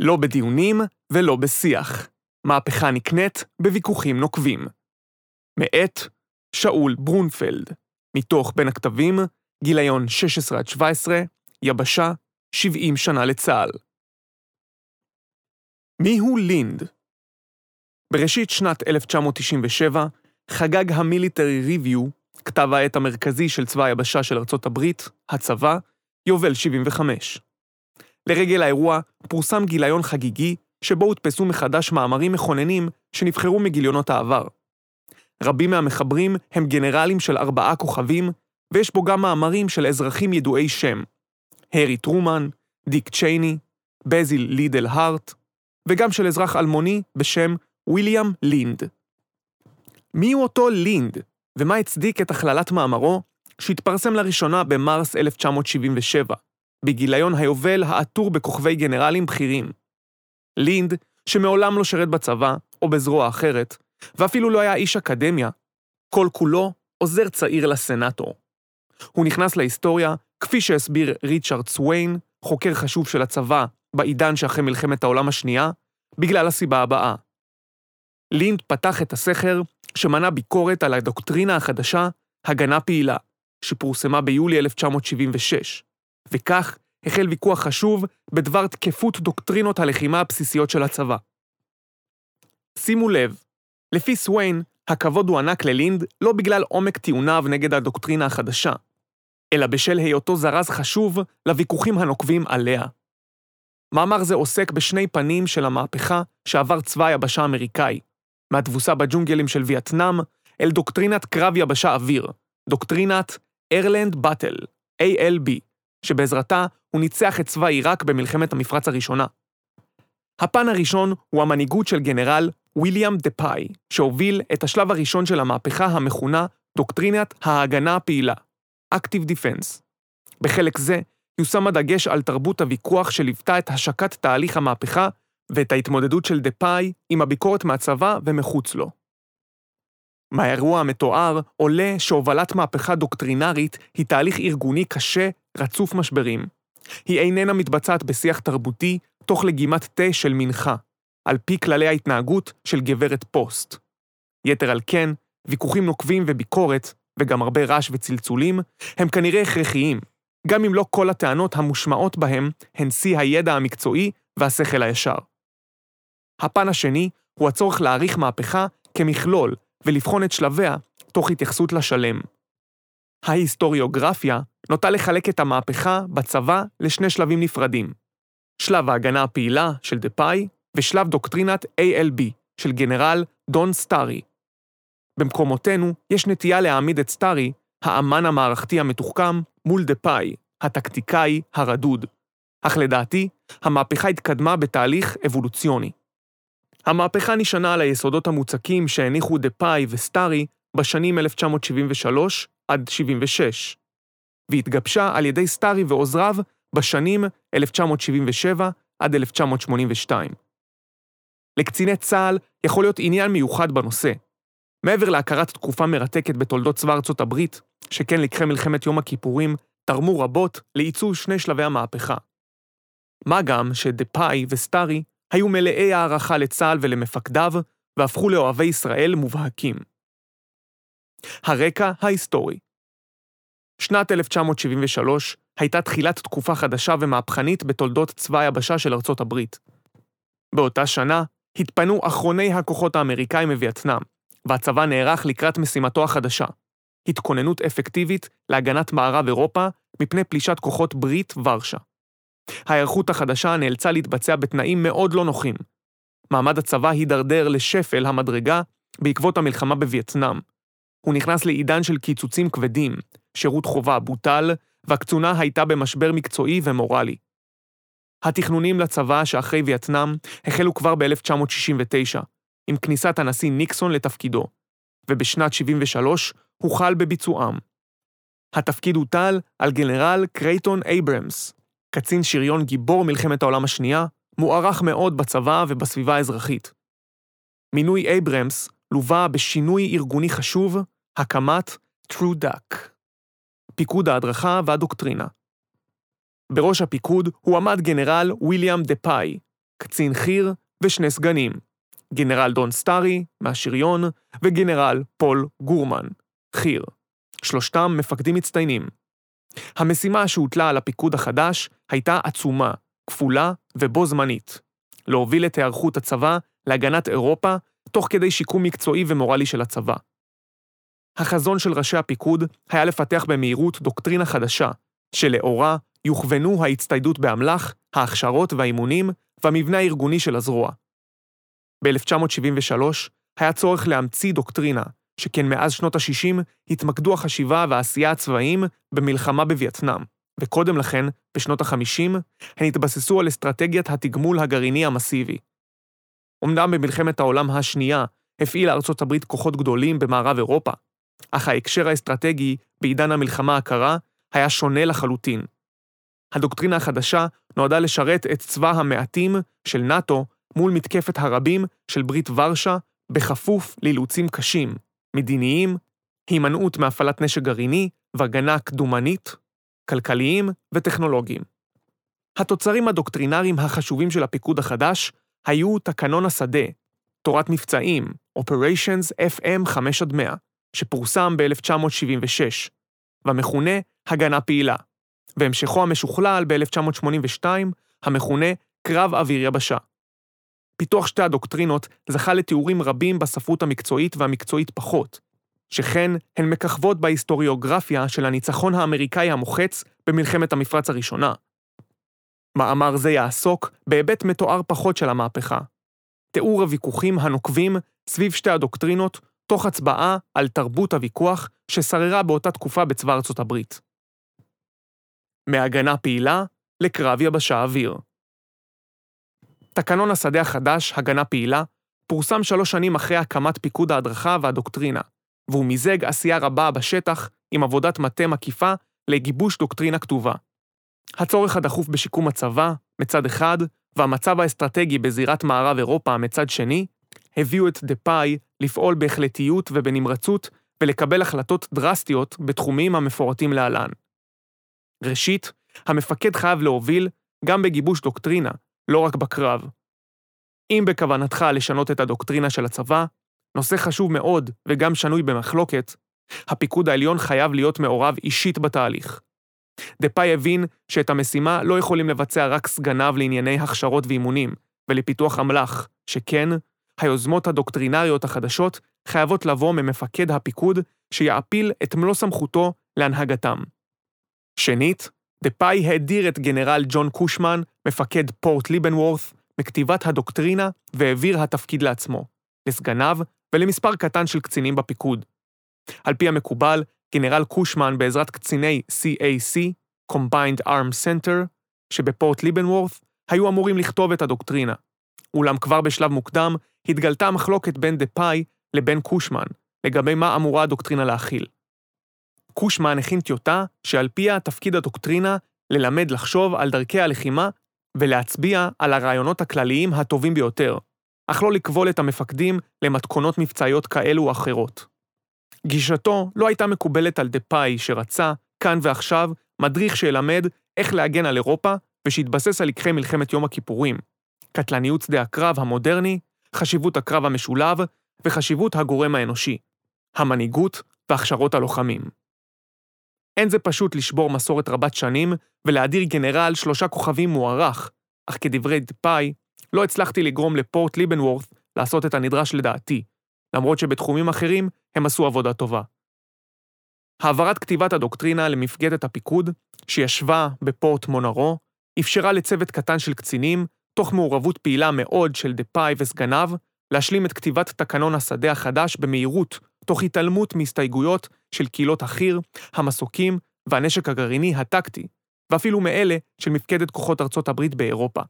לא בדיונים ולא בשיח. מהפכה נקנית בוויכוחים נוקבים. מאת שאול ברונפלד, מתוך בין הכתבים, גיליון 16 עד 17, יבשה, 70 שנה לצה"ל. מיהו לינד? בראשית שנת 1997 חגג המיליטרי ריוויו, כתב העת המרכזי של צבא היבשה של ארצות הברית, הצבא, יובל 75. לרגל האירוע פורסם גיליון חגיגי, שבו הודפסו מחדש מאמרים מכוננים שנבחרו מגיליונות העבר. רבים מהמחברים הם גנרלים של ארבעה כוכבים, ויש בו גם מאמרים של אזרחים ידועי שם. הארי טרומן, דיק צ'ייני, בזיל לידל הארט, וגם של אזרח אלמוני בשם ויליאם לינד. הוא אותו לינד, ומה הצדיק את הכללת מאמרו, שהתפרסם לראשונה במרס 1977, בגיליון היובל העטור בכוכבי גנרלים בכירים. לינד, שמעולם לא שירת בצבא או בזרוע אחרת, ואפילו לא היה איש אקדמיה, כל כולו עוזר צעיר לסנאטור. הוא נכנס להיסטוריה, כפי שהסביר ריצ'רד סוויין, חוקר חשוב של הצבא בעידן שאחרי מלחמת העולם השנייה, בגלל הסיבה הבאה. לינד פתח את הסכר שמנה ביקורת על הדוקטרינה החדשה, הגנה פעילה, שפורסמה ביולי 1976, וכך החל ויכוח חשוב בדבר תקפות דוקטרינות הלחימה הבסיסיות של הצבא. שימו לב, לפי סוויין, הכבוד הוענק ללינד לא בגלל עומק טיעוניו נגד הדוקטרינה החדשה, אלא בשל היותו זרז חשוב לוויכוחים הנוקבים עליה. מאמר זה עוסק בשני פנים של המהפכה שעבר צבא היבשה האמריקאי, מהתבוסה בג'ונגלים של וייטנאם אל דוקטרינת קרב יבשה אוויר, דוקטרינת ארלנד באטל, ALB, שבעזרתה הוא ניצח את צבא עיראק במלחמת המפרץ הראשונה. הפן הראשון הוא המנהיגות של גנרל ויליאם דה פאי, שהוביל את השלב הראשון של המהפכה המכונה דוקטרינת ההגנה הפעילה, Active Defense. בחלק זה יושם הדגש על תרבות הוויכוח שליוותה את השקת תהליך המהפכה ואת ההתמודדות של דה פאי עם הביקורת מהצבא ומחוץ לו. מהאירוע המתואר עולה שהובלת מהפכה דוקטרינרית היא תהליך ארגוני קשה, רצוף משברים. היא איננה מתבצעת בשיח תרבותי תוך לגימת תה של מנחה, על פי כללי ההתנהגות של גברת פוסט. יתר על כן, ויכוחים נוקבים וביקורת, וגם הרבה רעש וצלצולים, הם כנראה הכרחיים, גם אם לא כל הטענות המושמעות בהם הן שיא הידע המקצועי והשכל הישר. הפן השני הוא הצורך להעריך מהפכה כמכלול ולבחון את שלביה תוך התייחסות לשלם. ההיסטוריוגרפיה נוטה לחלק את המהפכה בצבא לשני שלבים נפרדים. שלב ההגנה הפעילה של דה פאי ושלב דוקטרינת ALB של גנרל דון סטארי. במקומותינו יש נטייה להעמיד את סטארי, האמן המערכתי המתוחכם, מול דה פאי, הטקטיקאי הרדוד. אך לדעתי, המהפכה התקדמה בתהליך אבולוציוני. המהפכה נשענה על היסודות המוצקים שהניחו דה פאי וסטארי בשנים 1973 עד 76, והתגבשה על ידי סטארי ועוזריו בשנים 1977 עד 1982. לקציני צה"ל יכול להיות עניין מיוחד בנושא. מעבר להכרת תקופה מרתקת בתולדות צבא ארצות הברית, שכן לקחי מלחמת יום הכיפורים תרמו רבות לעיצוב שני שלבי המהפכה. מה גם שדה פאי וסטארי היו מלאי הערכה לצה"ל ולמפקדיו, והפכו לאוהבי ישראל מובהקים. הרקע ההיסטורי שנת 1973 הייתה תחילת תקופה חדשה ומהפכנית בתולדות צבא היבשה של ארצות הברית. באותה שנה התפנו אחרוני הכוחות האמריקאים מווייטנאם, והצבא נערך לקראת משימתו החדשה, התכוננות אפקטיבית להגנת מערב אירופה מפני פלישת כוחות ברית ורשה. ההיערכות החדשה נאלצה להתבצע בתנאים מאוד לא נוחים. מעמד הצבא הידרדר לשפל המדרגה בעקבות המלחמה בווייטנאם. הוא נכנס לעידן של קיצוצים כבדים, שירות חובה בוטל, והקצונה הייתה במשבר מקצועי ומורלי. התכנונים לצבא שאחרי וייטנאם החלו כבר ב-1969, עם כניסת הנשיא ניקסון לתפקידו, ובשנת 73 הוחל בביצועם. התפקיד הוטל על גנרל קרייטון אייברמס, קצין שריון גיבור מלחמת העולם השנייה, מוערך מאוד בצבא ובסביבה האזרחית. מינוי אייברמס לווה בשינוי ארגוני חשוב, הקמת TRADOC. פיקוד ההדרכה והדוקטרינה. בראש הפיקוד הועמד גנרל ויליאם דה פאי, קצין חי"ר ושני סגנים, גנרל דון סטארי, מהשריון, וגנרל פול גורמן, חי"ר. שלושתם מפקדים מצטיינים. המשימה שהוטלה על הפיקוד החדש הייתה עצומה, כפולה ובו זמנית. להוביל את היערכות הצבא להגנת אירופה, תוך כדי שיקום מקצועי ומורלי של הצבא. החזון של ראשי הפיקוד היה לפתח במהירות דוקטרינה חדשה, שלאורה יוכוונו ההצטיידות באמל"ח, ההכשרות והאימונים והמבנה הארגוני של הזרוע. ב-1973 היה צורך להמציא דוקטרינה, שכן מאז שנות ה-60 התמקדו החשיבה והעשייה הצבאיים במלחמה בווייטנאם, וקודם לכן, בשנות ה-50, הן התבססו על אסטרטגיית התגמול הגרעיני המסיבי. אמנם במלחמת העולם השנייה הפעילה ארצות הברית כוחות גדולים במערב אירופה, אך ההקשר האסטרטגי בעידן המלחמה הקרה היה שונה לחלוטין. הדוקטרינה החדשה נועדה לשרת את צבא המעטים של נאט"ו מול מתקפת הרבים של ברית ורשה, בכפוף לאילוצים קשים, מדיניים, הימנעות מהפעלת נשק גרעיני והגנה קדומנית, כלכליים וטכנולוגיים. התוצרים הדוקטרינריים החשובים של הפיקוד החדש היו תקנון השדה, תורת מבצעים, Operations FM 5-100, שפורסם ב-1976, והמכונה הגנה פעילה, והמשכו המשוכלל ב-1982, המכונה קרב אוויר יבשה. פיתוח שתי הדוקטרינות זכה לתיאורים רבים בספרות המקצועית והמקצועית פחות, שכן הן מככבות בהיסטוריוגרפיה של הניצחון האמריקאי המוחץ במלחמת המפרץ הראשונה. מאמר זה יעסוק בהיבט מתואר פחות של המהפכה. תיאור הוויכוחים הנוקבים סביב שתי הדוקטרינות, תוך הצבעה על תרבות הוויכוח ששררה באותה תקופה בצבא ארצות הברית. מהגנה פעילה לקרב יבשה אוויר. תקנון השדה החדש, הגנה פעילה, פורסם שלוש שנים אחרי הקמת פיקוד ההדרכה והדוקטרינה, והוא מיזג עשייה רבה בשטח עם עבודת מטה מקיפה לגיבוש דוקטרינה כתובה. הצורך הדחוף בשיקום הצבא, מצד אחד, והמצב האסטרטגי בזירת מערב אירופה מצד שני, הביאו את דה-פאי לפעול בהחלטיות ובנמרצות ולקבל החלטות דרסטיות בתחומים המפורטים להלן. ראשית, המפקד חייב להוביל גם בגיבוש דוקטרינה, לא רק בקרב. אם בכוונתך לשנות את הדוקטרינה של הצבא, נושא חשוב מאוד וגם שנוי במחלוקת, הפיקוד העליון חייב להיות מעורב אישית בתהליך. דה-פאי הבין שאת המשימה לא יכולים לבצע רק סגניו לענייני הכשרות ואימונים, ולפיתוח אמל"ח, שכן, היוזמות הדוקטרינריות החדשות חייבות לבוא ממפקד הפיקוד שיעפיל את מלוא סמכותו להנהגתם. שנית, דה-פאי האדיר את גנרל ג'ון קושמן, מפקד פורט ליבנוורת', מכתיבת הדוקטרינה והעביר התפקיד לעצמו, לסגניו ולמספר קטן של קצינים בפיקוד. על פי המקובל, גנרל קושמן בעזרת קציני CAC, Combined Arm Center, שבפורט ליבנוורת', היו אמורים לכתוב את הדוקטרינה. אולם כבר בשלב מוקדם התגלתה מחלוקת בין דה-פאי לבין קושמן, לגבי מה אמורה הדוקטרינה להכיל. קושמן הכין טיוטה שעל פיה תפקיד הדוקטרינה ללמד לחשוב על דרכי הלחימה ולהצביע על הרעיונות הכלליים הטובים ביותר, אך לא לכבול את המפקדים למתכונות מבצעיות כאלו או אחרות. גישתו לא הייתה מקובלת על דה-פאי שרצה, כאן ועכשיו, מדריך שילמד איך להגן על אירופה ושיתבסס על לקחי מלחמת יום הכיפורים, קטלניות שדה הקרב המודרני, חשיבות הקרב המשולב וחשיבות הגורם האנושי, המנהיגות והכשרות הלוחמים. אין זה פשוט לשבור מסורת רבת שנים ולהדיר גנרל שלושה כוכבים מוערך, אך כדברי דפאי, לא הצלחתי לגרום לפורט ליבנוורת' לעשות את הנדרש לדעתי, למרות שבתחומים אחרים הם עשו עבודה טובה. העברת כתיבת הדוקטרינה למפקדת הפיקוד, שישבה בפורט מונרו, אפשרה לצוות קטן של קצינים, תוך מעורבות פעילה מאוד של דפאי וסגניו, להשלים את כתיבת תקנון השדה החדש במהירות, תוך התעלמות מהסתייגויות של קהילות החי"ר, המסוקים והנשק הגרעיני הטקטי, ואפילו מאלה של מפקדת כוחות ארצות הברית באירופה.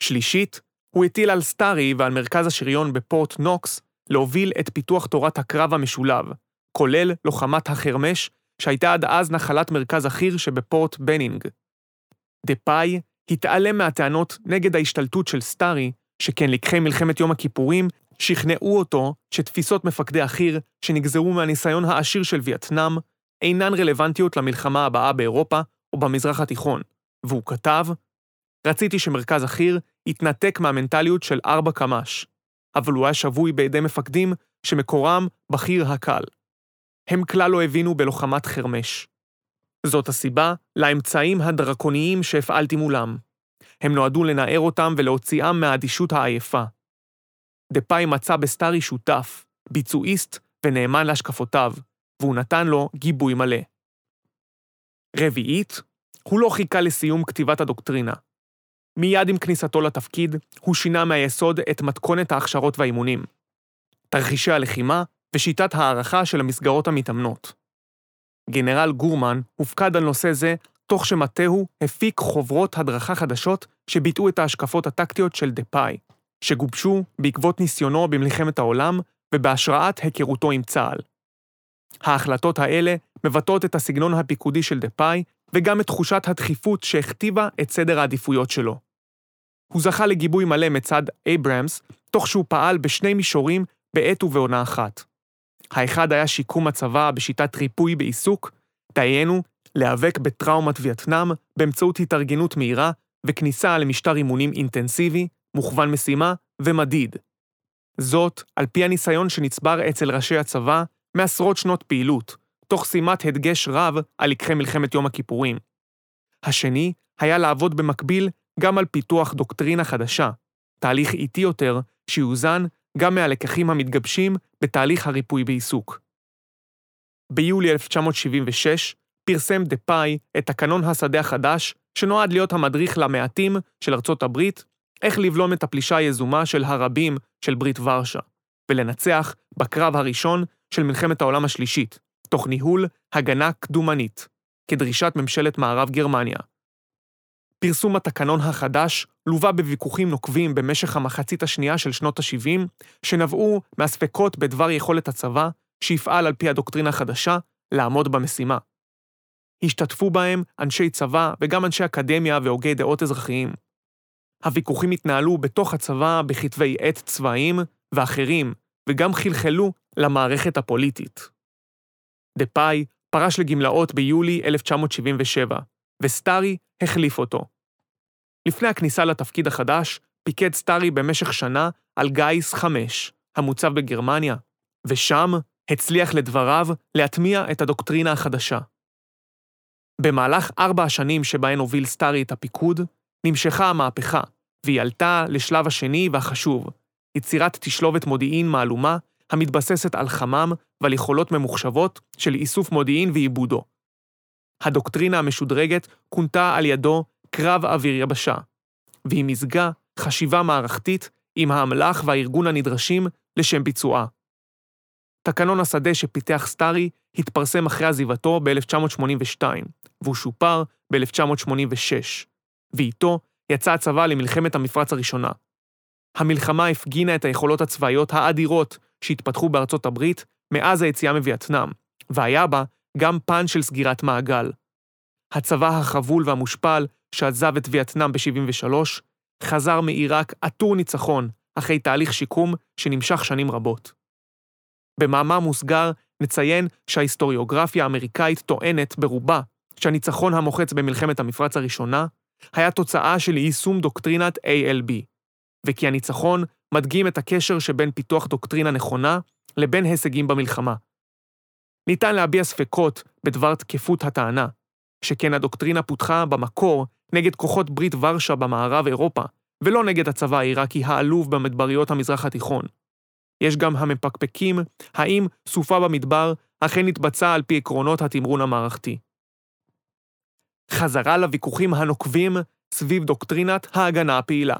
שלישית, הוא הטיל על סטארי ועל מרכז השריון בפורט נוקס להוביל את פיתוח תורת הקרב המשולב, כולל לוחמת החרמש, שהייתה עד אז נחלת מרכז החי"ר שבפורט בנינג. דה-פאי התעלם מהטענות נגד ההשתלטות של סטארי, שכן לקחי מלחמת יום הכיפורים שכנעו אותו שתפיסות מפקדי החי"ר, שנגזרו מהניסיון העשיר של וייטנאם, אינן רלוונטיות למלחמה הבאה באירופה או במזרח התיכון, והוא כתב, רציתי שמרכז החי"ר התנתק מהמנטליות של ארבע קמ"ש, אבל הוא היה שבוי בידי מפקדים שמקורם בחי"ר הקל. הם כלל לא הבינו בלוחמת חרמש. זאת הסיבה לאמצעים הדרקוניים שהפעלתי מולם. הם נועדו לנער אותם ולהוציאם מהאדישות העייפה. דפאי מצא בסטארי שותף, ביצועיסט ונאמן להשקפותיו, והוא נתן לו גיבוי מלא. רביעית, הוא לא חיכה לסיום כתיבת הדוקטרינה. מיד עם כניסתו לתפקיד, הוא שינה מהיסוד את מתכונת ההכשרות והאימונים. תרחישי הלחימה ושיטת הערכה של המסגרות המתאמנות. גנרל גורמן הופקד על נושא זה, תוך שמטהו הפיק חוברות הדרכה חדשות שביטאו את ההשקפות הטקטיות של דה-פאי, שגובשו בעקבות ניסיונו במלחמת העולם ובהשראת היכרותו עם צה"ל. ההחלטות האלה מבטאות את הסגנון הפיקודי של דה-פאי וגם את תחושת הדחיפות שהכתיבה את סדר העדיפויות שלו. הוא זכה לגיבוי מלא מצד אייברמס, תוך שהוא פעל בשני מישורים בעת ובעונה אחת. האחד היה שיקום הצבא בשיטת ריפוי בעיסוק, דהיינו, להיאבק בטראומת וייטנאם באמצעות התארגנות מהירה וכניסה למשטר אימונים אינטנסיבי, מוכוון משימה ומדיד. זאת, על פי הניסיון שנצבר אצל ראשי הצבא מעשרות שנות פעילות, תוך שימת הדגש רב על לקחי מלחמת יום הכיפורים. השני היה לעבוד במקביל גם על פיתוח דוקטרינה חדשה, תהליך איטי יותר שיוזן גם מהלקחים המתגבשים בתהליך הריפוי בעיסוק. ביולי 1976 פרסם דה-פאי את תקנון השדה החדש, שנועד להיות המדריך למעטים של ארצות הברית, איך לבלום את הפלישה היזומה של הרבים של ברית ורשה, ולנצח בקרב הראשון של מלחמת העולם השלישית, תוך ניהול הגנה קדומנית, כדרישת ממשלת מערב גרמניה. פרסום התקנון החדש לווה בוויכוחים נוקבים במשך המחצית השנייה של שנות ה-70, שנבעו מהספקות בדבר יכולת הצבא, שיפעל על פי הדוקטרינה החדשה, לעמוד במשימה. השתתפו בהם אנשי צבא וגם אנשי אקדמיה והוגי דעות אזרחיים. הוויכוחים התנהלו בתוך הצבא בכתבי עת צבאיים ואחרים, וגם חלחלו למערכת הפוליטית. דה-פאי פרש לגמלאות ביולי 1977, וסטארי החליף אותו. לפני הכניסה לתפקיד החדש, פיקד סטארי במשך שנה על גיס 5, המוצב בגרמניה, ושם הצליח לדבריו להטמיע את הדוקטרינה החדשה. במהלך ארבע השנים שבהן הוביל סטארי את הפיקוד, נמשכה המהפכה, והיא עלתה לשלב השני והחשוב, יצירת תשלובת מודיעין מהלומה המתבססת על חמם ועל יכולות ממוחשבות של איסוף מודיעין ועיבודו. הדוקטרינה המשודרגת כונתה על ידו קרב אוויר יבשה, והיא מזגה חשיבה מערכתית עם האמל"ח והארגון הנדרשים לשם ביצועה. תקנון השדה שפיתח סטארי התפרסם אחרי עזיבתו ב-1982, והוא שופר ב-1986, ואיתו יצא הצבא למלחמת המפרץ הראשונה. המלחמה הפגינה את היכולות הצבאיות האדירות שהתפתחו בארצות הברית מאז היציאה מווייטנאם, והיה בה גם פן של סגירת מעגל. הצבא החבול והמושפל, שעזב את וייטנאם ב-73, חזר מעיראק עטור ניצחון, אחרי תהליך שיקום שנמשך שנים רבות. במאמר מוסגר נציין שההיסטוריוגרפיה האמריקאית טוענת ברובה שהניצחון המוחץ במלחמת המפרץ הראשונה היה תוצאה של יישום דוקטרינת ALB, וכי הניצחון מדגים את הקשר שבין פיתוח דוקטרינה נכונה לבין הישגים במלחמה. ניתן להביע ספקות בדבר תקפות הטענה, שכן הדוקטרינה פותחה במקור נגד כוחות ברית ורשה במערב אירופה, ולא נגד הצבא העיראקי העלוב במדבריות המזרח התיכון. יש גם המפקפקים האם סופה במדבר אכן התבצעה על פי עקרונות התמרון המערכתי. חזרה לוויכוחים הנוקבים סביב דוקטרינת ההגנה הפעילה.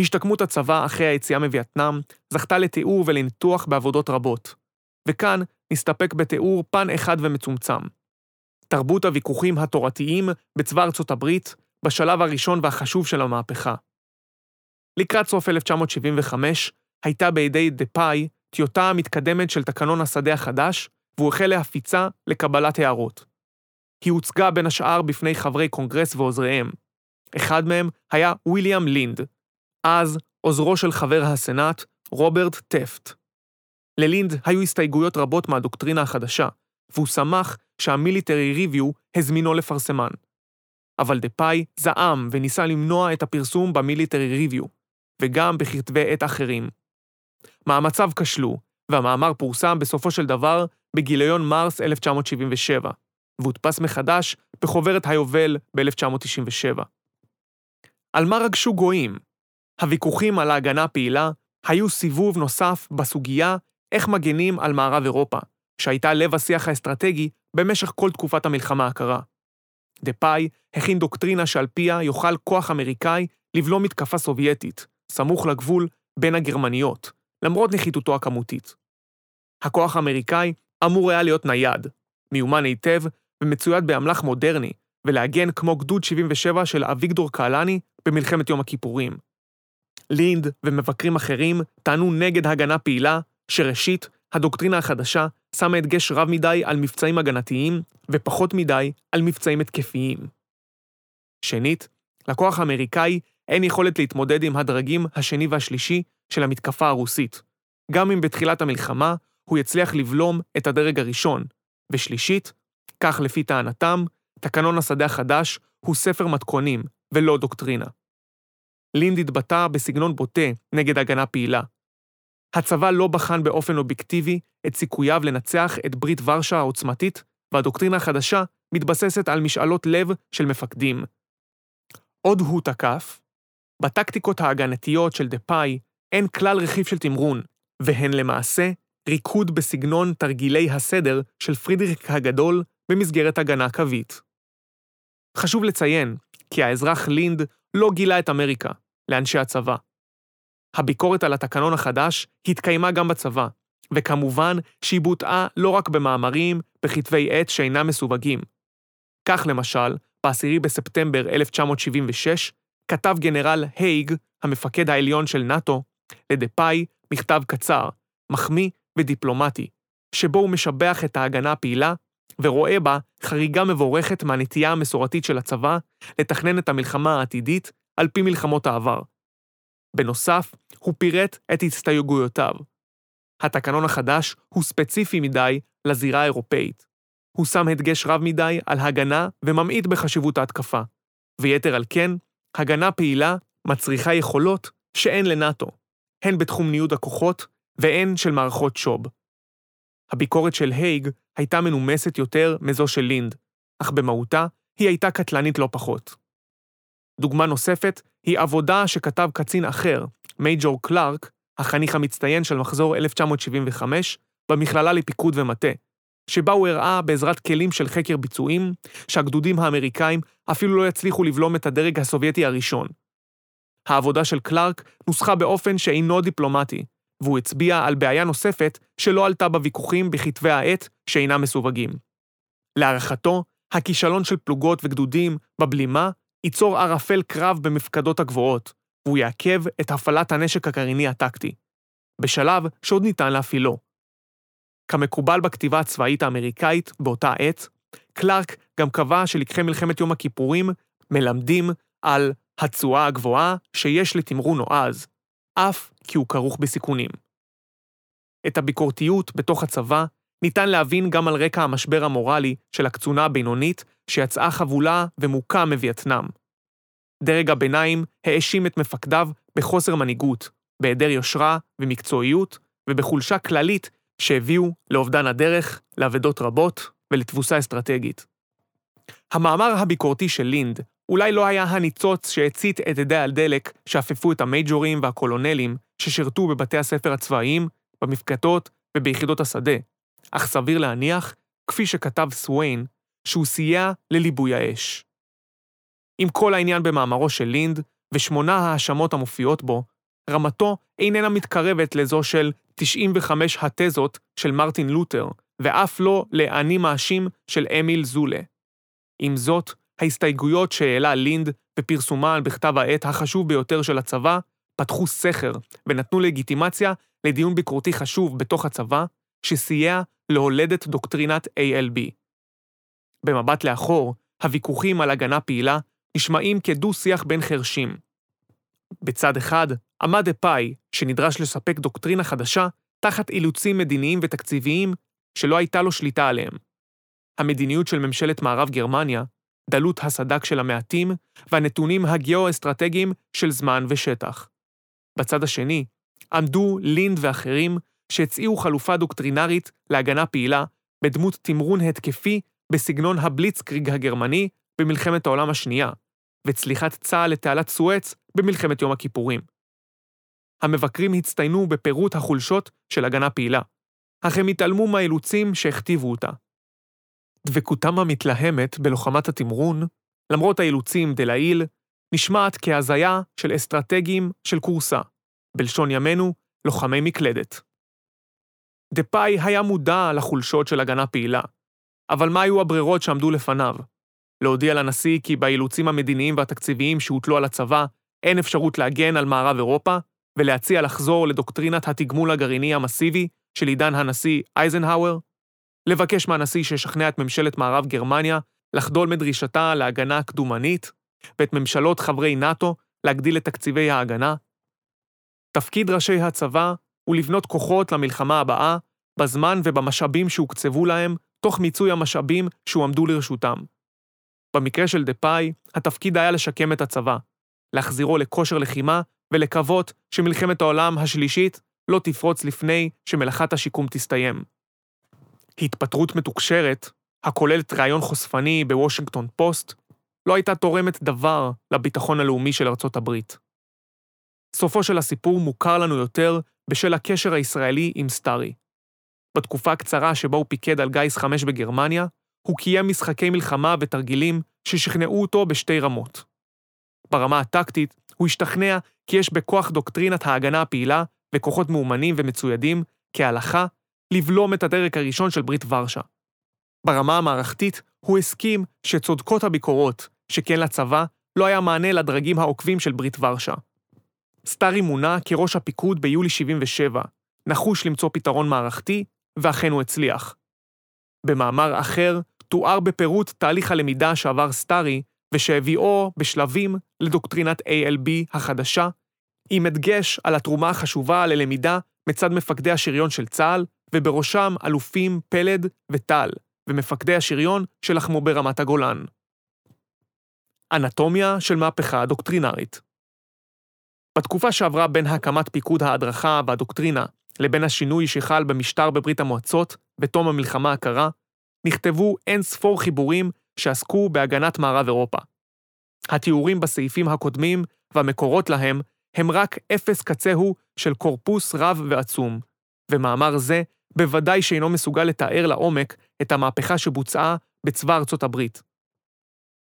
השתקמות הצבא אחרי היציאה מווייטנאם זכתה לתיאור ולניתוח בעבודות רבות, וכאן נסתפק בתיאור פן אחד ומצומצם. תרבות הוויכוחים התורתיים בצבא ארצות הברית בשלב הראשון והחשוב של המהפכה. לקראת סוף 1975 הייתה בידי דה-פאי טיוטה המתקדמת של תקנון השדה החדש, והוא החל להפיצה לקבלת הערות. היא הוצגה בין השאר בפני חברי קונגרס ועוזריהם. אחד מהם היה ויליאם לינד, אז עוזרו של חבר הסנאט, רוברט טפט. ללינד היו הסתייגויות רבות מהדוקטרינה החדשה, והוא שמח שה Military Review הזמינו לפרסמן. אבל דה פאי זעם וניסה למנוע את הפרסום ב Military Review, וגם בכתבי עת אחרים. מאמציו כשלו, והמאמר פורסם בסופו של דבר בגיליון מרס 1977, והודפס מחדש בחוברת היובל ב-1997. על מה רגשו גויים? הוויכוחים על ההגנה הפעילה היו סיבוב נוסף בסוגיה איך מגנים על מערב אירופה, שהייתה לב השיח האסטרטגי במשך כל תקופת המלחמה הקרה. דה פאי הכין דוקטרינה שעל פיה יוכל כוח אמריקאי לבלום מתקפה סובייטית, סמוך לגבול בין הגרמניות, למרות נחיתותו הכמותית. הכוח האמריקאי אמור היה להיות נייד, מיומן היטב ומצויד באמל"ח מודרני, ולהגן כמו גדוד 77 של אביגדור קהלני במלחמת יום הכיפורים. לינד ומבקרים אחרים טענו נגד הגנה פעילה, שראשית, הדוקטרינה החדשה שמה הדגש רב מדי על מבצעים הגנתיים, ופחות מדי על מבצעים התקפיים. שנית, לכוח האמריקאי אין יכולת להתמודד עם הדרגים השני והשלישי של המתקפה הרוסית, גם אם בתחילת המלחמה הוא יצליח לבלום את הדרג הראשון, ושלישית, כך לפי טענתם, תקנון השדה החדש הוא ספר מתכונים ולא דוקטרינה. לינד התבטא בסגנון בוטה נגד הגנה פעילה. הצבא לא בחן באופן אובייקטיבי את סיכוייו לנצח את ברית ורשה העוצמתית, והדוקטרינה החדשה מתבססת על משאלות לב של מפקדים. עוד הוא תקף, בטקטיקות ההגנתיות של דה פאי אין כלל רכיב של תמרון, והן למעשה ריקוד בסגנון תרגילי הסדר של פרידריק הגדול במסגרת הגנה קווית. חשוב לציין כי האזרח לינד לא גילה את אמריקה לאנשי הצבא. הביקורת על התקנון החדש התקיימה גם בצבא, וכמובן שהיא בוטאה לא רק במאמרים, בכתבי עת שאינם מסווגים. כך למשל, ב-10 בספטמבר 1976, כתב גנרל הייג, המפקד העליון של נאט"ו, לדפאי מכתב קצר, מחמיא ודיפלומטי, שבו הוא משבח את ההגנה הפעילה, ורואה בה חריגה מבורכת מהנטייה המסורתית של הצבא לתכנן את המלחמה העתידית על פי מלחמות העבר. בנוסף, הוא פירט את הסתייגויותיו. התקנון החדש הוא ספציפי מדי לזירה האירופאית. הוא שם הדגש רב מדי על הגנה וממעיט בחשיבות ההתקפה, ויתר על כן, הגנה פעילה מצריכה יכולות שאין לנאט"ו, הן בתחום ניוד הכוחות והן של מערכות שוב. הביקורת של הייג הייתה מנומסת יותר מזו של לינד, אך במהותה היא הייתה קטלנית לא פחות. דוגמה נוספת היא עבודה שכתב קצין אחר, מייג'ור קלארק, החניך המצטיין של מחזור 1975, במכללה לפיקוד ומטה, שבה הוא הראה בעזרת כלים של חקר ביצועים, שהגדודים האמריקאים אפילו לא יצליחו לבלום את הדרג הסובייטי הראשון. העבודה של קלארק נוסחה באופן שאינו דיפלומטי, והוא הצביע על בעיה נוספת שלא עלתה בוויכוחים בכתבי העת שאינם מסווגים. להערכתו, הכישלון של פלוגות וגדודים בבלימה ייצור ערפל קרב במפקדות הגבוהות, והוא יעכב את הפעלת הנשק הגרעיני הטקטי, בשלב שעוד ניתן להפעילו. כמקובל בכתיבה הצבאית האמריקאית באותה עת, קלארק גם קבע שלקחי מלחמת יום הכיפורים מלמדים על התשואה הגבוהה שיש לתמרון נועז, אף כי הוא כרוך בסיכונים. את הביקורתיות בתוך הצבא ניתן להבין גם על רקע המשבר המורלי של הקצונה הבינונית שיצאה חבולה ומוכה מווייטנאם. דרג הביניים האשים את מפקדיו בחוסר מנהיגות, בהיעדר יושרה ומקצועיות, ובחולשה כללית שהביאו לאובדן הדרך, לאבדות רבות ולתבוסה אסטרטגית. המאמר הביקורתי של לינד אולי לא היה הניצוץ שהצית את אדי הדלק שאפפו את המייג'ורים והקולונלים ששירתו בבתי הספר הצבאיים, במפקדות וביחידות השדה, אך סביר להניח, כפי שכתב סוויין, שהוא סייע לליבוי האש. עם כל העניין במאמרו של לינד ושמונה ההאשמות המופיעות בו, רמתו איננה מתקרבת לזו של 95 התזות של מרטין לותר, ואף לא ל"אני מאשים" של אמיל זולה. עם זאת, ההסתייגויות שהעלה לינד בפרסומן בכתב העת החשוב ביותר של הצבא, פתחו סכר ונתנו לגיטימציה לדיון ביקורתי חשוב בתוך הצבא, שסייע להולדת דוקטרינת ALB. במבט לאחור, הוויכוחים על הגנה פעילה נשמעים כדו-שיח בין חרשים. בצד אחד, עמד אפאי, שנדרש לספק דוקטרינה חדשה תחת אילוצים מדיניים ותקציביים שלא הייתה לו שליטה עליהם. המדיניות של ממשלת מערב גרמניה, דלות הסד"כ של המעטים והנתונים הגיאו-אסטרטגיים של זמן ושטח. בצד השני, עמדו לינד ואחרים שהציעו חלופה דוקטרינרית להגנה פעילה בדמות תמרון התקפי בסגנון הבליצקריג הגרמני במלחמת העולם השנייה, וצליחת צה"ל לתעלת סואץ במלחמת יום הכיפורים. המבקרים הצטיינו בפירוט החולשות של הגנה פעילה, אך הם התעלמו מהאילוצים שהכתיבו אותה. דבקותם המתלהמת בלוחמת התמרון, למרות האילוצים דלעיל, נשמעת כהזיה של אסטרטגים של קורסה, בלשון ימינו, לוחמי מקלדת. דפאי היה מודע לחולשות של הגנה פעילה, אבל מה היו הברירות שעמדו לפניו? להודיע לנשיא כי באילוצים המדיניים והתקציביים שהוטלו על הצבא אין אפשרות להגן על מערב אירופה, ולהציע לחזור לדוקטרינת התגמול הגרעיני המסיבי של עידן הנשיא אייזנהאואר? לבקש מהנשיא שישכנע את ממשלת מערב גרמניה לחדול מדרישתה להגנה קדומנית, ואת ממשלות חברי נאט"ו להגדיל את תקציבי ההגנה? תפקיד ראשי הצבא הוא לבנות כוחות למלחמה הבאה, בזמן ובמשאבים שהוקצבו להם, תוך מיצוי המשאבים שהועמדו לרשותם. במקרה של דה-פאי, התפקיד היה לשקם את הצבא, להחזירו לכושר לחימה ולקוות שמלחמת העולם השלישית לא תפרוץ לפני שמלאכת השיקום תסתיים. התפטרות מתוקשרת, הכוללת ראיון חושפני בוושינגטון פוסט, לא הייתה תורמת דבר לביטחון הלאומי של ארצות הברית. סופו של הסיפור מוכר לנו יותר בשל הקשר הישראלי עם סטארי. בתקופה הקצרה שבה הוא פיקד על גיס 5 בגרמניה, הוא קיים משחקי מלחמה ותרגילים ששכנעו אותו בשתי רמות. ברמה הטקטית, הוא השתכנע כי יש בכוח דוקטרינת ההגנה הפעילה וכוחות מאומנים ומצוידים, כהלכה, לבלום את הדרג הראשון של ברית ורשה. ברמה המערכתית, הוא הסכים שצודקות הביקורות, שכן לצבא, לא היה מענה לדרגים העוקבים של ברית ורשה. סטארי מונה כראש הפיקוד ביולי 77, נחוש למצוא פתרון מערכתי, ואכן הוא הצליח. במאמר אחר, תואר בפירוט תהליך הלמידה שעבר סטארי, ושהביאו בשלבים לדוקטרינת ALB החדשה, עם הדגש על התרומה החשובה ללמידה מצד מפקדי השריון של צה"ל, ובראשם אלופים פלד וטל, ומפקדי השריון שלחמו ברמת הגולן. אנטומיה של מהפכה דוקטרינרית בתקופה שעברה בין הקמת פיקוד ההדרכה והדוקטרינה לבין השינוי שחל במשטר בברית המועצות בתום המלחמה הקרה, נכתבו אין ספור חיבורים שעסקו בהגנת מערב אירופה. התיאורים בסעיפים הקודמים והמקורות להם הם רק אפס קצהו של קורפוס רב ועצום, ומאמר זה בוודאי שאינו מסוגל לתאר לעומק את המהפכה שבוצעה בצבא ארצות הברית.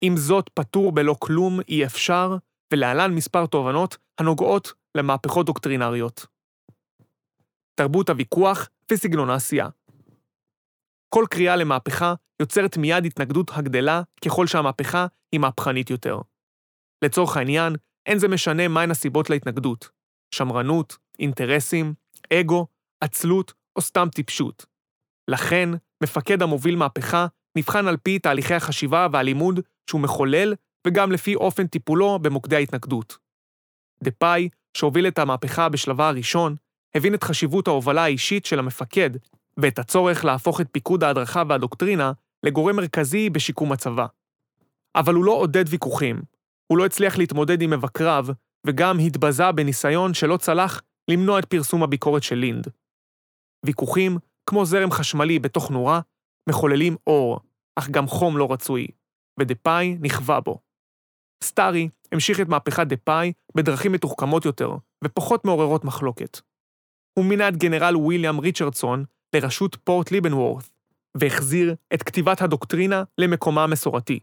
עם זאת, פטור בלא כלום אי אפשר, ולהלן מספר תובנות הנוגעות למהפכות דוקטרינריות. תרבות הוויכוח וסגנון העשייה. כל קריאה למהפכה יוצרת מיד התנגדות הגדלה ככל שהמהפכה היא מהפכנית יותר. לצורך העניין, אין זה משנה מהן הסיבות להתנגדות. שמרנות, אינטרסים, אגו, עצלות או סתם טיפשות. לכן, מפקד המוביל מהפכה נבחן על פי תהליכי החשיבה והלימוד שהוא מחולל וגם לפי אופן טיפולו במוקדי ההתנגדות. דה-פאי, שהוביל את המהפכה בשלבה הראשון, הבין את חשיבות ההובלה האישית של המפקד ואת הצורך להפוך את פיקוד ההדרכה והדוקטרינה לגורם מרכזי בשיקום הצבא. אבל הוא לא עודד ויכוחים, הוא לא הצליח להתמודד עם מבקריו, וגם התבזה בניסיון שלא צלח למנוע את פרסום הביקורת של לינד. ויכוחים, כמו זרם חשמלי בתוך נורה, מחוללים אור, אך גם חום לא רצוי, ודה-פאי נכווה בו. סטארי המשיך את מהפכת דה-פאי בדרכים מתוחכמות יותר, ופחות מעוררות מחלוקת. הוא מינה את גנרל וויליאם ריצ'רדסון לראשות פורט ליבנוורת, והחזיר את כתיבת הדוקטרינה למקומה המסורתי.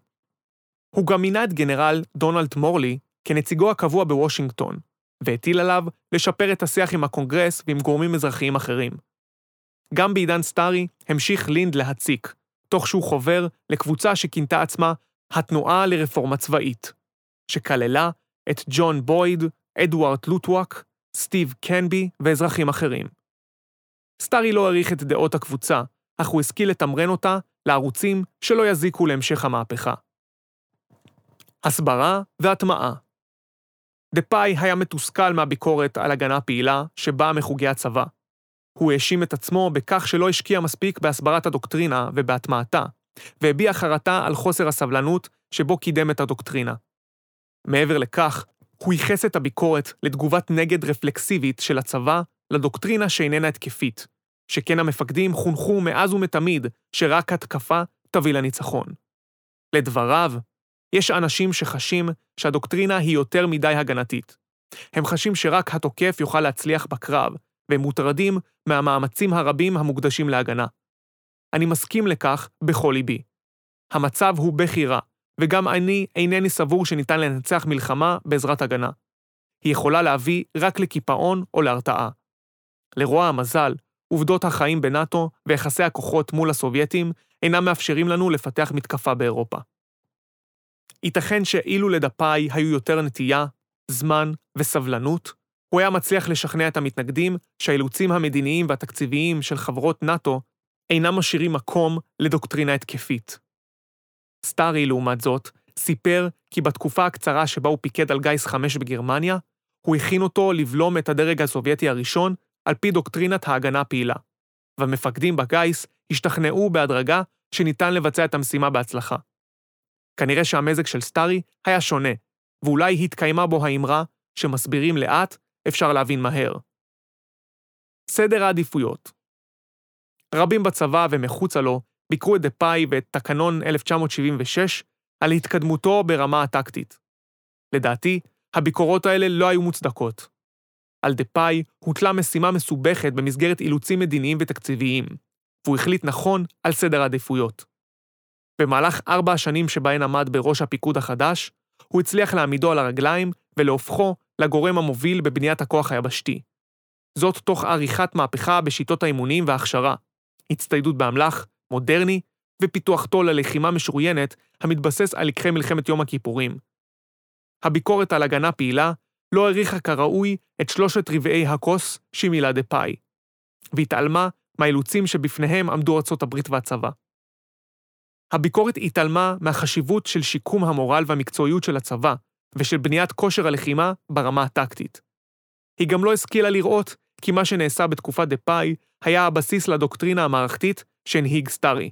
הוא גם מינה את גנרל דונלד מורלי כנציגו הקבוע בוושינגטון, והטיל עליו לשפר את השיח עם הקונגרס ועם גורמים אזרחיים אחרים. גם בעידן סטארי המשיך לינד להציק, תוך שהוא חובר לקבוצה שכינתה עצמה התנועה לרפורמה צבאית, שכללה את ג'ון בויד, אדוארד לוטוואק, סטיב קנבי ואזרחים אחרים. סטארי לא העריך את דעות הקבוצה, אך הוא השכיל לתמרן אותה לערוצים שלא יזיקו להמשך המהפכה. הסברה והטמעה דה-פאי היה מתוסכל מהביקורת על הגנה פעילה שבאה מחוגי הצבא. הוא האשים את עצמו בכך שלא השקיע מספיק בהסברת הדוקטרינה ובהטמעתה, והביע חרטה על חוסר הסבלנות שבו קידם את הדוקטרינה. מעבר לכך, הוא ייחס את הביקורת לתגובת נגד רפלקסיבית של הצבא לדוקטרינה שאיננה התקפית, שכן המפקדים חונכו מאז ומתמיד שרק התקפה תביא לניצחון. לדבריו, יש אנשים שחשים שהדוקטרינה היא יותר מדי הגנתית. הם חשים שרק התוקף יוכל להצליח בקרב, והם מוטרדים מהמאמצים הרבים המוקדשים להגנה. אני מסכים לכך בכל ליבי. המצב הוא בכי רע, וגם אני אינני סבור שניתן לנצח מלחמה בעזרת הגנה. היא יכולה להביא רק לקיפאון או להרתעה. לרוע המזל, עובדות החיים בנאט"ו ויחסי הכוחות מול הסובייטים אינם מאפשרים לנו לפתח מתקפה באירופה. ייתכן שאילו לדפאי היו יותר נטייה, זמן וסבלנות, הוא היה מצליח לשכנע את המתנגדים שהאילוצים המדיניים והתקציביים של חברות נאט"ו אינם משאירים מקום לדוקטרינה התקפית. סטארי, לעומת זאת, סיפר כי בתקופה הקצרה שבה הוא פיקד על גיס 5 בגרמניה, הוא הכין אותו לבלום את הדרג הסובייטי הראשון על פי דוקטרינת ההגנה הפעילה, והמפקדים בגיס השתכנעו בהדרגה שניתן לבצע את המשימה בהצלחה. כנראה שהמזג של סטארי היה שונה, ואולי התקיימה בו האמרה שמסבירים לאט, אפשר להבין מהר. סדר העדיפויות רבים בצבא ומחוצה לו ביקרו את דפאי ואת תקנון 1976 על התקדמותו ברמה הטקטית. לדעתי, הביקורות האלה לא היו מוצדקות. על דפאי הוטלה משימה מסובכת במסגרת אילוצים מדיניים ותקציביים, והוא החליט נכון על סדר העדיפויות. במהלך ארבע השנים שבהן עמד בראש הפיקוד החדש, הוא הצליח להעמידו על הרגליים ולהופכו לגורם המוביל בבניית הכוח היבשתי. זאת תוך עריכת מהפכה בשיטות האימונים וההכשרה, הצטיידות באמל"ח, מודרני, ופיתוחתו ללחימה משוריינת המתבסס על לקחי מלחמת יום הכיפורים. הביקורת על הגנה פעילה לא העריכה כראוי את שלושת רבעי הכוס שמילא דה פאי, והתעלמה מהאילוצים שבפניהם עמדו ארצות הברית והצבא. הביקורת התעלמה מהחשיבות של שיקום המורל והמקצועיות של הצבא, ושל בניית כושר הלחימה ברמה הטקטית. היא גם לא השכילה לראות כי מה שנעשה בתקופת דה פאי היה הבסיס לדוקטרינה המערכתית שהנהיג סטארי.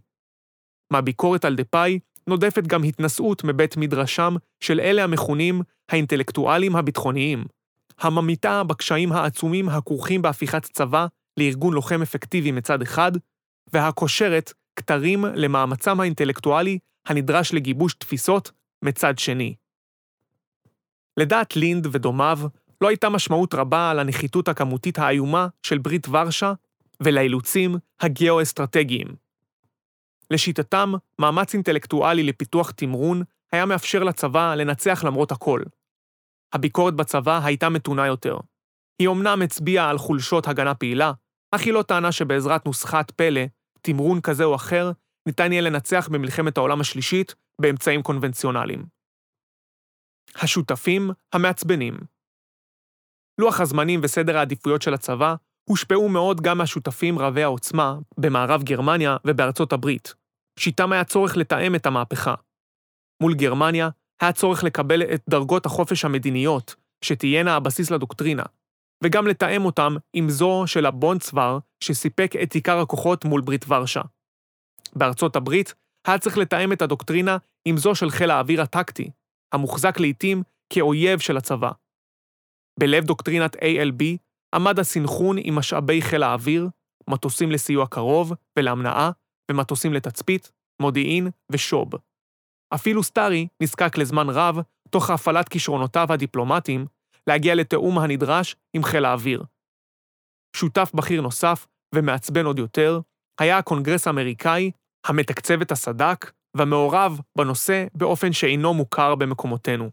מהביקורת על דה פאי נודפת גם התנשאות מבית מדרשם של אלה המכונים האינטלקטואלים הביטחוניים, הממיתה בקשיים העצומים הכרוכים בהפיכת צבא לארגון לוחם אפקטיבי מצד אחד, והקושרת כתרים למאמצם האינטלקטואלי הנדרש לגיבוש תפיסות מצד שני. לדעת לינד ודומיו, לא הייתה משמעות רבה על הנחיתות הכמותית האיומה של ברית ורשה ולאילוצים הגיאו-אסטרטגיים. לשיטתם, מאמץ אינטלקטואלי לפיתוח תמרון היה מאפשר לצבא לנצח למרות הכל. הביקורת בצבא הייתה מתונה יותר. היא אומנם הצביעה על חולשות הגנה פעילה, אך היא לא טענה שבעזרת נוסחת פלא, תמרון כזה או אחר, ניתן יהיה לנצח במלחמת העולם השלישית באמצעים קונבנציונליים. השותפים המעצבנים לוח הזמנים וסדר העדיפויות של הצבא הושפעו מאוד גם מהשותפים רבי העוצמה במערב גרמניה ובארצות הברית, שאיתם היה צורך לתאם את המהפכה. מול גרמניה היה צורך לקבל את דרגות החופש המדיניות, שתהיינה הבסיס לדוקטרינה, וגם לתאם אותם עם זו של הבונדסוור, שסיפק את עיקר הכוחות מול ברית ורשה. בארצות הברית היה צריך לתאם את הדוקטרינה עם זו של חיל האוויר הטקטי, המוחזק לעתים כאויב של הצבא. בלב דוקטרינת ALB עמד הסינכרון עם משאבי חיל האוויר, מטוסים לסיוע קרוב ולאמנעה, ומטוסים לתצפית, מודיעין ושו"ב. אפילו סטארי נזקק לזמן רב, תוך הפעלת כישרונותיו הדיפלומטיים, להגיע לתיאום הנדרש עם חיל האוויר. שותף בכיר נוסף, ומעצבן עוד יותר, היה הקונגרס האמריקאי, המתקצב את הסד"כ, והמעורב בנושא באופן שאינו מוכר במקומותינו.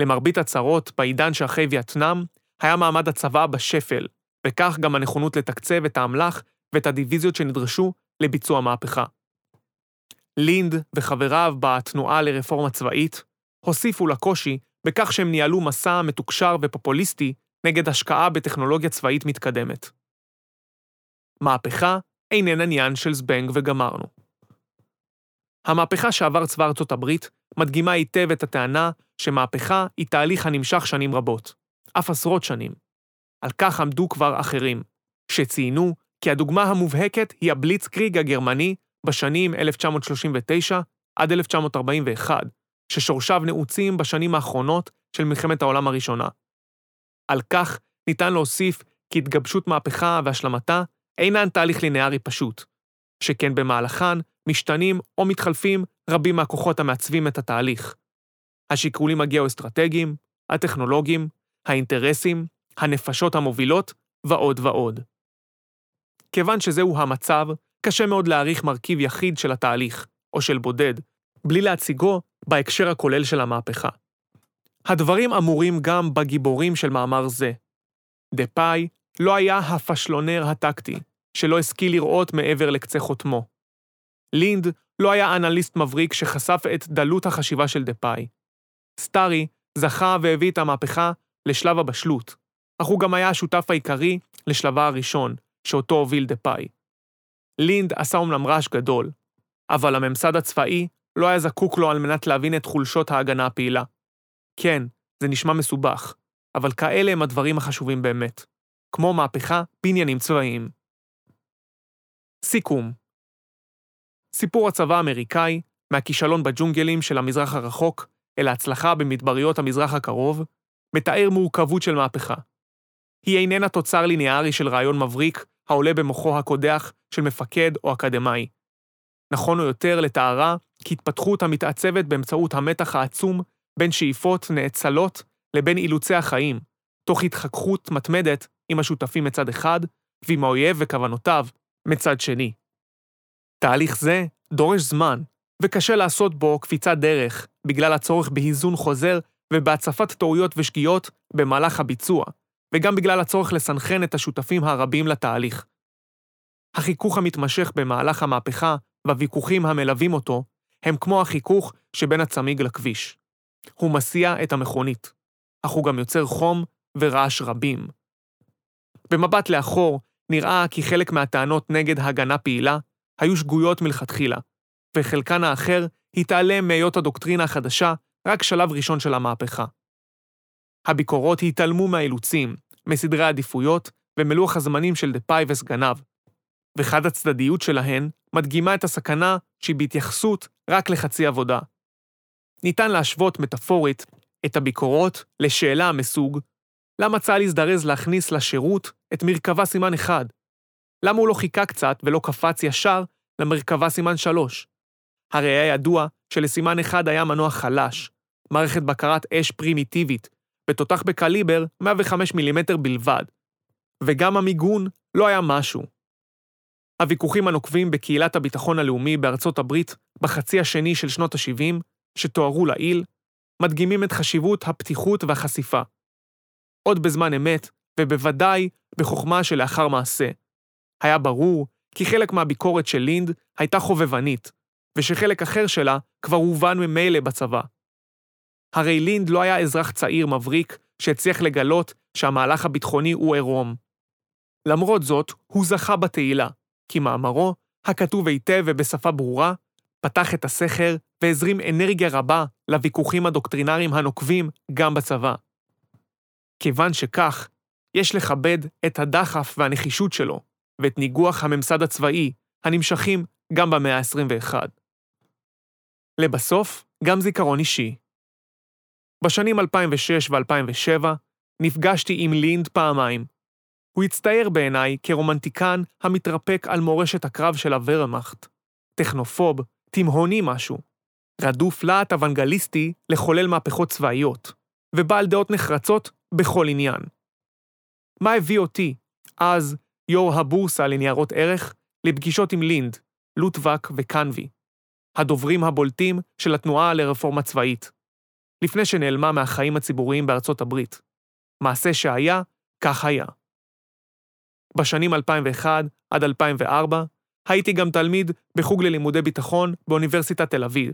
למרבית הצרות, בעידן שאחרי וייטנאם, היה מעמד הצבא בשפל, וכך גם הנכונות לתקצב את האמל"ח ואת הדיוויזיות שנדרשו לביצוע מהפכה. לינד וחבריו בתנועה לרפורמה צבאית הוסיפו לקושי בכך שהם ניהלו מסע מתוקשר ופופוליסטי נגד השקעה בטכנולוגיה צבאית מתקדמת. מהפכה איננה עניין של זבנג וגמרנו. המהפכה שעבר צבא ארצות הברית מדגימה היטב את הטענה שמהפכה היא תהליך הנמשך שנים רבות, אף עשרות שנים. על כך עמדו כבר אחרים, שציינו כי הדוגמה המובהקת היא הבליצקריג הגרמני בשנים 1939 עד 1941, ששורשיו נעוצים בשנים האחרונות של מלחמת העולם הראשונה. על כך ניתן להוסיף כי התגבשות מהפכה והשלמתה אינן תהליך לינארי פשוט, שכן במהלכן משתנים או מתחלפים רבים מהכוחות המעצבים את התהליך. השיקולים הגיאו-אסטרטגיים, הטכנולוגיים, האינטרסים, הנפשות המובילות ועוד ועוד. כיוון שזהו המצב, קשה מאוד להעריך מרכיב יחיד של התהליך, או של בודד, בלי להציגו בהקשר הכולל של המהפכה. הדברים אמורים גם בגיבורים של מאמר זה. דה פאי לא היה הפשלונר הטקטי, שלא השכיל לראות מעבר לקצה חוטמו. לינד לא היה אנליסט מבריק שחשף את דלות החשיבה של דה פאי. סטארי זכה והביא את המהפכה לשלב הבשלות, אך הוא גם היה השותף העיקרי לשלבה הראשון, שאותו הוביל דה פאי. לינד עשה אומנם רעש גדול, אבל הממסד הצבאי לא היה זקוק לו על מנת להבין את חולשות ההגנה הפעילה. כן, זה נשמע מסובך, אבל כאלה הם הדברים החשובים באמת, כמו מהפכה בעניינים צבאיים. סיכום סיפור הצבא האמריקאי, מהכישלון בג'ונגלים של המזרח הרחוק אל ההצלחה במדבריות המזרח הקרוב, מתאר מורכבות של מהפכה. היא איננה תוצר ליניארי של רעיון מבריק העולה במוחו הקודח של מפקד או אקדמאי. נכון או יותר לתארה כהתפתחות המתעצבת באמצעות המתח העצום בין שאיפות נאצלות לבין אילוצי החיים, תוך התחככות מתמדת עם השותפים מצד אחד, ועם האויב וכוונותיו מצד שני. תהליך זה דורש זמן, וקשה לעשות בו קפיצת דרך, בגלל הצורך בהיזון חוזר ובהצפת טעויות ושגיאות במהלך הביצוע, וגם בגלל הצורך לסנכרן את השותפים הרבים לתהליך. החיכוך המתמשך במהלך המהפכה והוויכוחים המלווים אותו, הם כמו החיכוך שבין הצמיג לכביש. הוא מסיע את המכונית, אך הוא גם יוצר חום ורעש רבים. במבט לאחור, נראה כי חלק מהטענות נגד הגנה פעילה היו שגויות מלכתחילה, וחלקן האחר התעלם מהיות הדוקטרינה החדשה רק שלב ראשון של המהפכה. הביקורות התעלמו מהאילוצים, מסדרי העדיפויות ומלוח הזמנים של דה-פאי וסגניו, וחד הצדדיות שלהן מדגימה את הסכנה שהיא בהתייחסות רק לחצי עבודה. ניתן להשוות מטאפורית את הביקורות לשאלה מסוג למה צה"ל הזדרז להכניס לשירות את מרכבה סימן 1? למה הוא לא חיכה קצת ולא קפץ ישר למרכבה סימן 3? הרי היה ידוע שלסימן 1 היה מנוע חלש, מערכת בקרת אש פרימיטיבית, ותותח בקליבר 105 מילימטר בלבד, וגם המיגון לא היה משהו. הוויכוחים הנוקבים בקהילת הביטחון הלאומי בארצות הברית בחצי השני של שנות ה-70, שתוארו לעיל, מדגימים את חשיבות הפתיחות והחשיפה. עוד בזמן אמת, ובוודאי בחוכמה שלאחר מעשה. היה ברור כי חלק מהביקורת של לינד הייתה חובבנית, ושחלק אחר שלה כבר הובן ממילא בצבא. הרי לינד לא היה אזרח צעיר מבריק שהצליח לגלות שהמהלך הביטחוני הוא עירום. למרות זאת, הוא זכה בתהילה, כי מאמרו, הכתוב היטב ובשפה ברורה, פתח את הסכר והזרים אנרגיה רבה לוויכוחים הדוקטרינריים הנוקבים גם בצבא. כיוון שכך, יש לכבד את הדחף והנחישות שלו, ואת ניגוח הממסד הצבאי, הנמשכים גם במאה ה-21. לבסוף, גם זיכרון אישי. בשנים 2006 ו-2007 נפגשתי עם לינד פעמיים. הוא הצטייר בעיניי כרומנטיקן המתרפק על מורשת הקרב של הוורמאכט. טכנופוב, תימהוני משהו. רדוף להט אוונגליסטי לחולל מהפכות צבאיות, ובעל דעות נחרצות בכל עניין. מה הביא אותי, אז יו"ר הבורסה לניירות ערך, לפגישות עם לינד, לוטבק וקנבי, הדוברים הבולטים של התנועה לרפורמה צבאית, לפני שנעלמה מהחיים הציבוריים בארצות הברית. מעשה שהיה, כך היה. בשנים 2001 עד 2004 הייתי גם תלמיד בחוג ללימודי ביטחון באוניברסיטת תל אביב,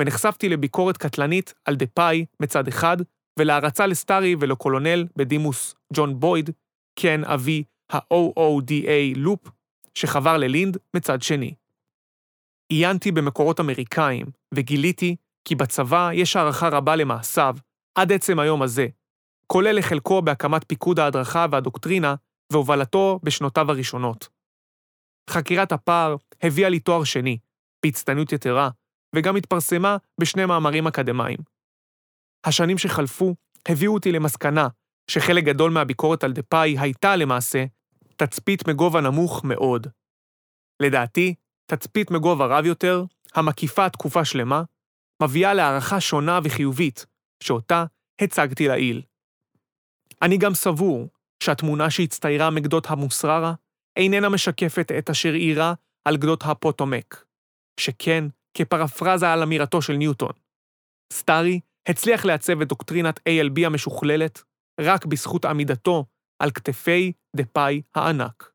ונחשפתי לביקורת קטלנית על דה פאי מצד אחד, ולהערצה לסטארי ולקולונל בדימוס ג'ון בויד, כן אבי ה-OODA לופ, שחבר ללינד מצד שני. עיינתי במקורות אמריקאים, וגיליתי כי בצבא יש הערכה רבה למעשיו, עד עצם היום הזה, כולל לחלקו בהקמת פיקוד ההדרכה והדוקטרינה והובלתו בשנותיו הראשונות. חקירת הפער הביאה לי תואר שני, בהצטיינות יתרה, וגם התפרסמה בשני מאמרים אקדמיים. השנים שחלפו הביאו אותי למסקנה שחלק גדול מהביקורת על דה-פאי הייתה למעשה תצפית מגובה נמוך מאוד. לדעתי, תצפית מגובה רב יותר, המקיפה תקופה שלמה, מביאה להערכה שונה וחיובית, שאותה הצגתי לעיל. אני גם סבור שהתמונה שהצטיירה מגדות המוסררה איננה משקפת את אשר אירע על גדות הפוטומק, שכן כפרפרזה על אמירתו של ניוטון. סטארי הצליח לעצב את דוקטרינת ALB המשוכללת רק בזכות עמידתו על כתפי דה-פאי הענק.